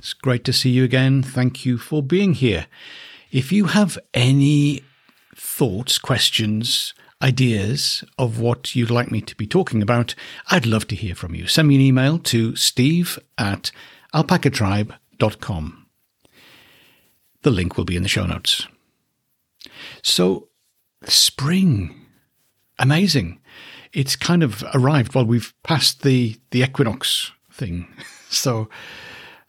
It's great to see you again. Thank you for being here. If you have any thoughts, questions, ideas of what you'd like me to be talking about, I'd love to hear from you. Send me an email to steve at alpacatribe.com. The link will be in the show notes. So, spring. Amazing. It's kind of arrived. Well, we've passed the, the equinox thing. So,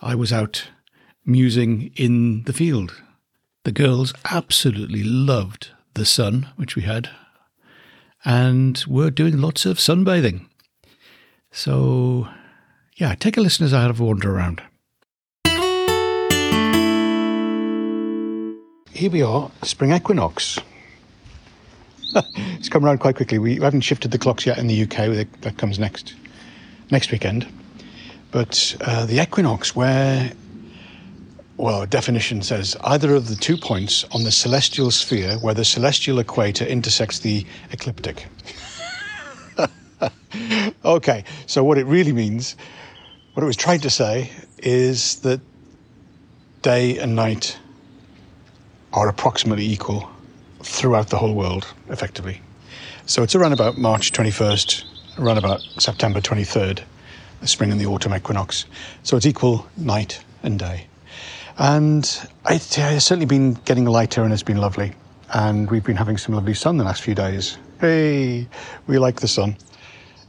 I was out musing in the field. The girls absolutely loved the sun, which we had, and were doing lots of sunbathing. So, yeah, take a listen as I have a wander around. Here we are, spring equinox. it's come around quite quickly. We haven't shifted the clocks yet in the UK. That comes next next weekend. But uh, the equinox, where, well, definition says either of the two points on the celestial sphere where the celestial equator intersects the ecliptic. okay, so what it really means, what it was trying to say, is that day and night are approximately equal throughout the whole world, effectively. So it's around about March 21st, around about September 23rd the spring and the autumn equinox. So it's equal night and day. And it's certainly been getting lighter and it's been lovely. And we've been having some lovely sun the last few days. Hey, we like the sun.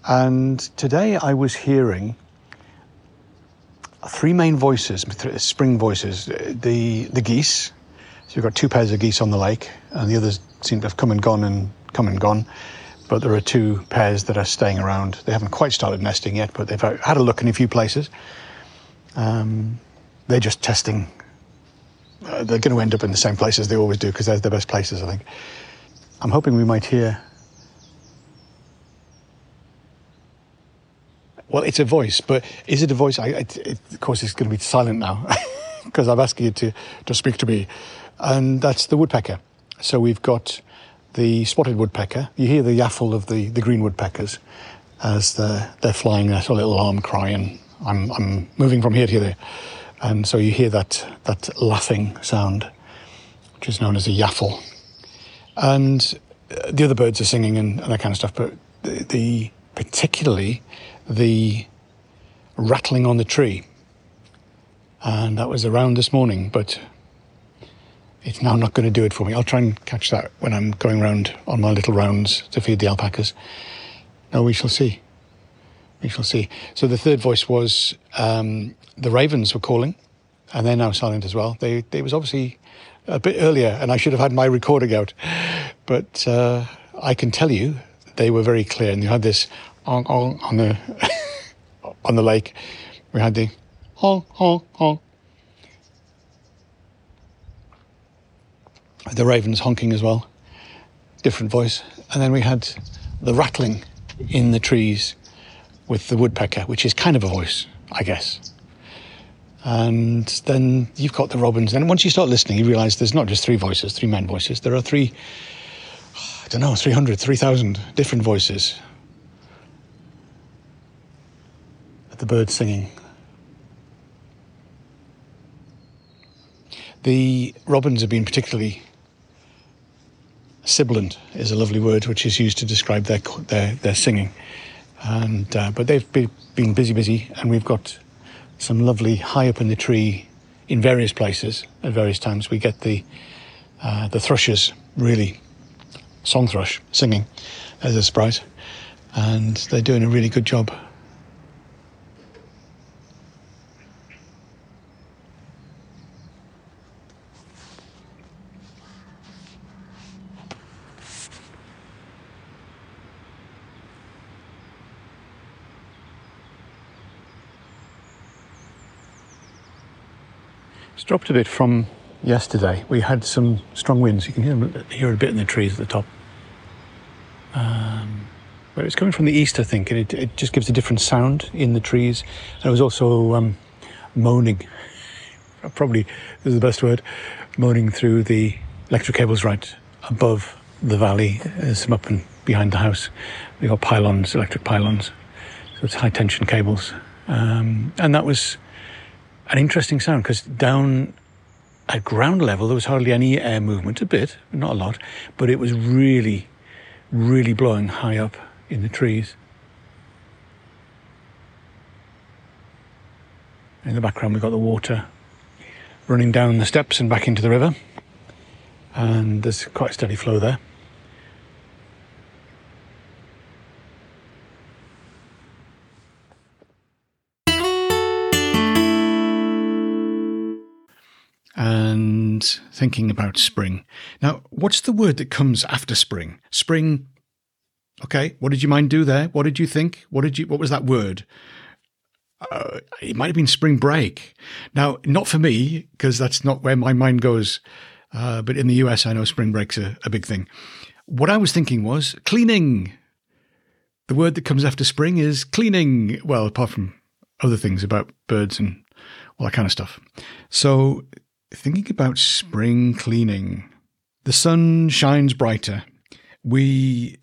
And today I was hearing three main voices, spring voices. The, the geese, so you've got two pairs of geese on the lake, and the others seem to have come and gone and come and gone but there are two pairs that are staying around. They haven't quite started nesting yet, but they've had a look in a few places. Um, they're just testing. Uh, they're going to end up in the same places they always do because they're the best places, I think. I'm hoping we might hear. Well, it's a voice, but is it a voice? I, it, it, of course, it's going to be silent now because I'm asking you to, to speak to me. And that's the woodpecker. So we've got the spotted woodpecker. You hear the yaffle of the, the green woodpeckers as they're, they're flying that little alarm cry, and I'm, I'm moving from here to there. And so you hear that, that laughing sound, which is known as a yaffle. And uh, the other birds are singing and, and that kind of stuff, but the, the particularly the rattling on the tree. And that was around this morning, but it's now not going to do it for me. I'll try and catch that when I'm going round on my little rounds to feed the alpacas. No, we shall see. We shall see. So the third voice was um, the ravens were calling, and they're now silent as well. They, they was obviously a bit earlier, and I should have had my recording out, but uh, I can tell you they were very clear, and you had this on, on, the on the lake. We had the honk honk honk the ravens honking as well, different voice. And then we had the rattling in the trees with the woodpecker, which is kind of a voice, I guess. And then you've got the robins. And once you start listening, you realize there's not just three voices, three men voices. There are three, I don't know, 300, 3,000 different voices. The birds singing. The robins have been particularly sibilant is a lovely word which is used to describe their their, their singing. And uh, but they've be, been busy, busy, and we've got some lovely high up in the tree in various places at various times. We get the uh, the thrushes really song thrush singing as a sprite, and they're doing a really good job It's dropped a bit from yesterday. We had some strong winds. You can hear, hear a bit in the trees at the top. Um, but it's coming from the east, I think, and it, it just gives a different sound in the trees. And it was also um, moaning, probably is the best word, moaning through the electric cables right above the valley. There's some up and behind the house. We've got pylons, electric pylons. So it's high tension cables. Um, and that was an interesting sound because down at ground level there was hardly any air movement, a bit, not a lot, but it was really, really blowing high up in the trees. In the background, we've got the water running down the steps and back into the river, and there's quite a steady flow there. Thinking about spring. Now, what's the word that comes after spring? Spring Okay, what did your mind do there? What did you think? What did you? What was that word? Uh, it might have been spring break. Now, not for me because that's not where my mind goes. Uh, but in the US, I know spring break's a, a big thing. What I was thinking was cleaning. The word that comes after spring is cleaning. Well, apart from other things about birds and all that kind of stuff. So, thinking about spring cleaning, the sun shines brighter. We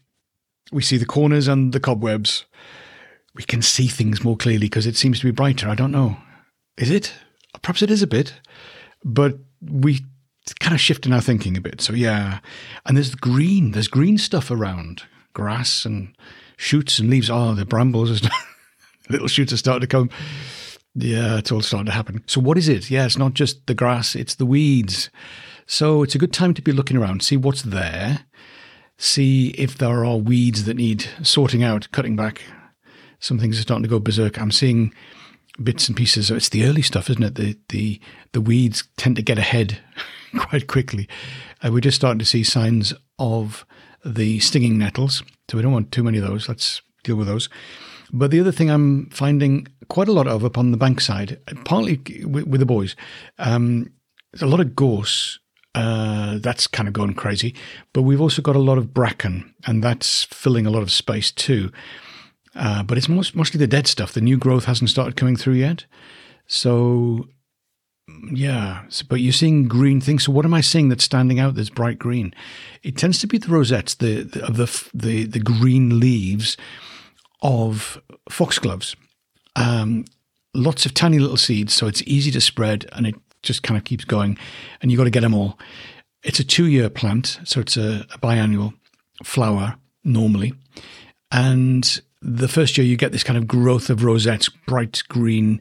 we see the corners and the cobwebs. We can see things more clearly because it seems to be brighter. I don't know. Is it? Perhaps it is a bit, but we kind of shifting our thinking a bit. So yeah, and there's green. There's green stuff around, grass and shoots and leaves. Oh, the brambles, little shoots are starting to come. Yeah, it's all starting to happen. So what is it? Yeah, it's not just the grass; it's the weeds. So it's a good time to be looking around, see what's there, see if there are weeds that need sorting out, cutting back. Some things are starting to go berserk. I'm seeing bits and pieces. It's the early stuff, isn't it? The the the weeds tend to get ahead quite quickly. Uh, we're just starting to see signs of the stinging nettles, so we don't want too many of those. Let's deal with those. But the other thing I'm finding quite a lot of up on the bankside, partly with, with the boys, um, there's a lot of gorse uh, that's kind of gone crazy. But we've also got a lot of bracken, and that's filling a lot of space too. Uh, but it's most, mostly the dead stuff. The new growth hasn't started coming through yet. So, yeah. So, but you're seeing green things. So, what am I seeing that's standing out that's bright green? It tends to be the rosettes, the, the of the, the the green leaves of foxgloves. Um, lots of tiny little seeds, so it's easy to spread, and it just kind of keeps going, and you've got to get them all. It's a two year plant, so it's a, a biannual flower normally. And the first year, you get this kind of growth of rosettes, bright green,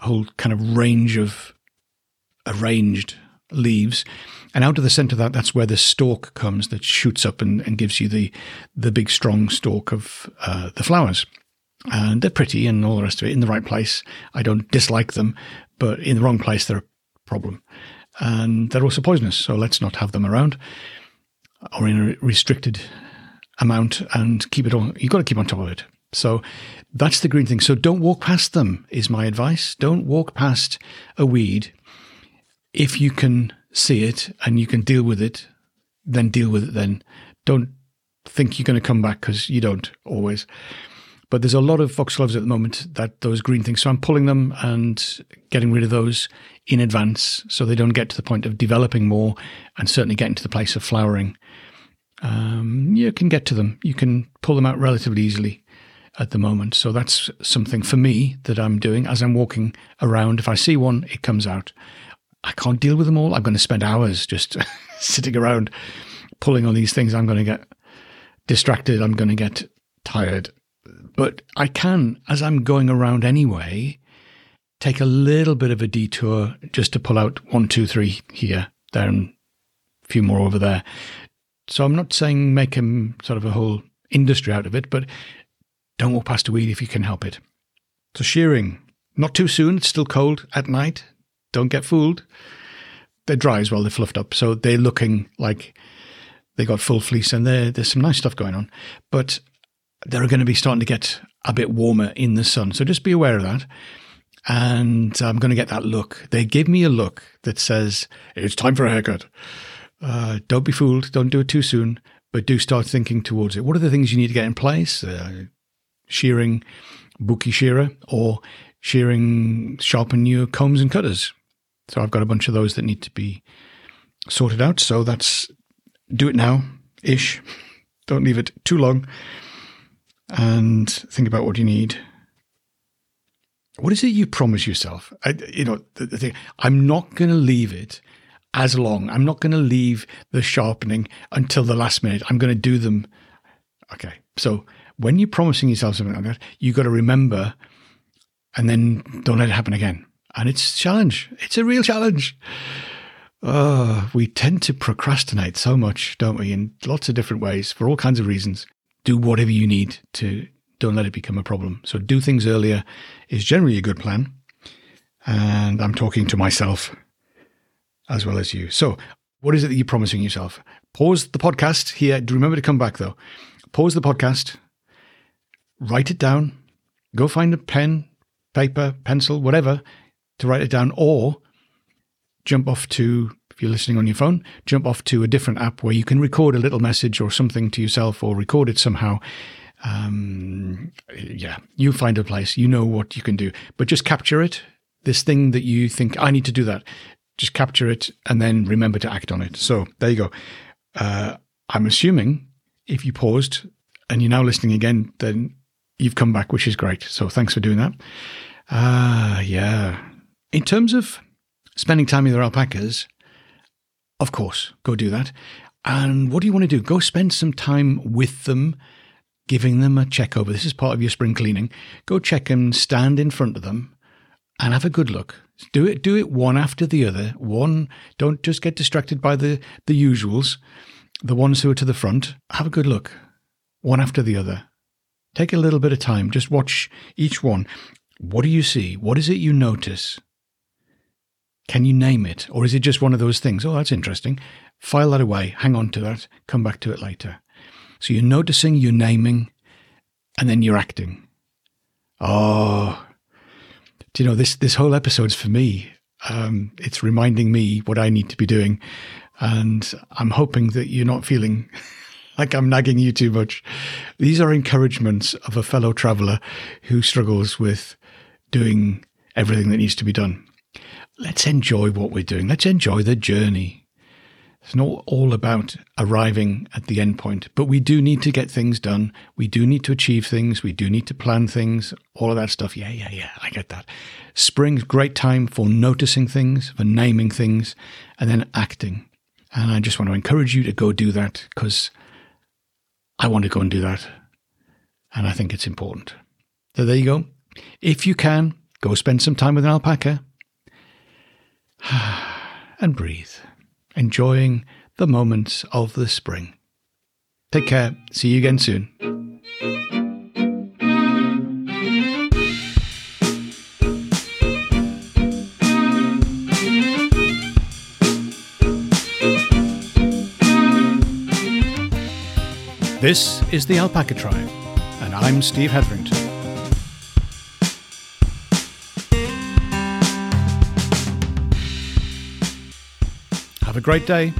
whole kind of range of arranged leaves. And out of the center of that, that's where the stalk comes that shoots up and, and gives you the, the big, strong stalk of uh, the flowers. And they're pretty and all the rest of it in the right place. I don't dislike them, but in the wrong place, they're a problem. And they're also poisonous, so let's not have them around or in a restricted amount and keep it on. You've got to keep on top of it. So that's the green thing. So don't walk past them, is my advice. Don't walk past a weed. If you can see it and you can deal with it, then deal with it then. Don't think you're going to come back because you don't always. But there's a lot of foxgloves at the moment that those green things. So I'm pulling them and getting rid of those in advance so they don't get to the point of developing more and certainly getting to the place of flowering. Um, you can get to them. You can pull them out relatively easily at the moment. So that's something for me that I'm doing as I'm walking around. If I see one, it comes out. I can't deal with them all. I'm going to spend hours just sitting around pulling on these things. I'm going to get distracted. I'm going to get tired. But I can, as I'm going around anyway, take a little bit of a detour just to pull out one, two, three here, there, and a few more over there. So I'm not saying make him sort of a whole industry out of it, but don't walk past a weed if you can help it. So shearing, not too soon. It's still cold at night. Don't get fooled. They're dry as well. They're fluffed up, so they're looking like they got full fleece, and there's some nice stuff going on. But they're going to be starting to get a bit warmer in the sun. So just be aware of that. and I'm going to get that look. They give me a look that says, it's time for a haircut. Uh, don't be fooled. Don't do it too soon, but do start thinking towards it. What are the things you need to get in place? Uh, shearing, Buki shearer, or shearing, sharpen your combs and cutters. So I've got a bunch of those that need to be sorted out. So that's do it now ish. Don't leave it too long. And think about what you need. What is it you promise yourself? I, you know, the, the thing, I'm not going to leave it as long. I'm not going to leave the sharpening until the last minute. I'm going to do them. Okay. So when you're promising yourself something like that, you've got to remember and then don't let it happen again. And it's a challenge. It's a real challenge. Uh, we tend to procrastinate so much, don't we? In lots of different ways for all kinds of reasons. Do whatever you need to don't let it become a problem. So do things earlier is generally a good plan. And I'm talking to myself as well as you. So what is it that you're promising yourself? Pause the podcast here. Do remember to come back though. Pause the podcast, write it down, go find a pen, paper, pencil, whatever to write it down, or jump off to, if you're listening on your phone, jump off to a different app where you can record a little message or something to yourself or record it somehow. Um, yeah, you find a place, you know what you can do, but just capture it. This thing that you think, I need to do that, just capture it and then remember to act on it. So there you go. Uh, I'm assuming if you paused and you're now listening again, then you've come back, which is great. So thanks for doing that. Ah, uh, yeah. In terms of spending time with your alpacas, of course, go do that. And what do you want to do? Go spend some time with them, giving them a check over. This is part of your spring cleaning. Go check and stand in front of them and have a good look. Do it, do it one after the other. One, don't just get distracted by the, the usuals, the ones who are to the front. Have a good look, one after the other. Take a little bit of time. Just watch each one. What do you see? What is it you notice? Can you name it? Or is it just one of those things? Oh, that's interesting. File that away, hang on to that, come back to it later. So you're noticing, you're naming, and then you're acting. Oh, do you know this? This whole episode's for me. Um, it's reminding me what I need to be doing, and I'm hoping that you're not feeling like I'm nagging you too much. These are encouragements of a fellow traveler who struggles with doing everything that needs to be done let's enjoy what we're doing. Let's enjoy the journey. It's not all about arriving at the end point, but we do need to get things done. We do need to achieve things. We do need to plan things, all of that stuff. Yeah, yeah, yeah. I get that. Spring's great time for noticing things, for naming things, and then acting. And I just want to encourage you to go do that because I want to go and do that. And I think it's important. So there you go. If you can, go spend some time with an alpaca and breathe, enjoying the moments of the spring. Take care. See you again soon. This is the Alpaca Tribe, and I'm Steve Heatherington. Great day.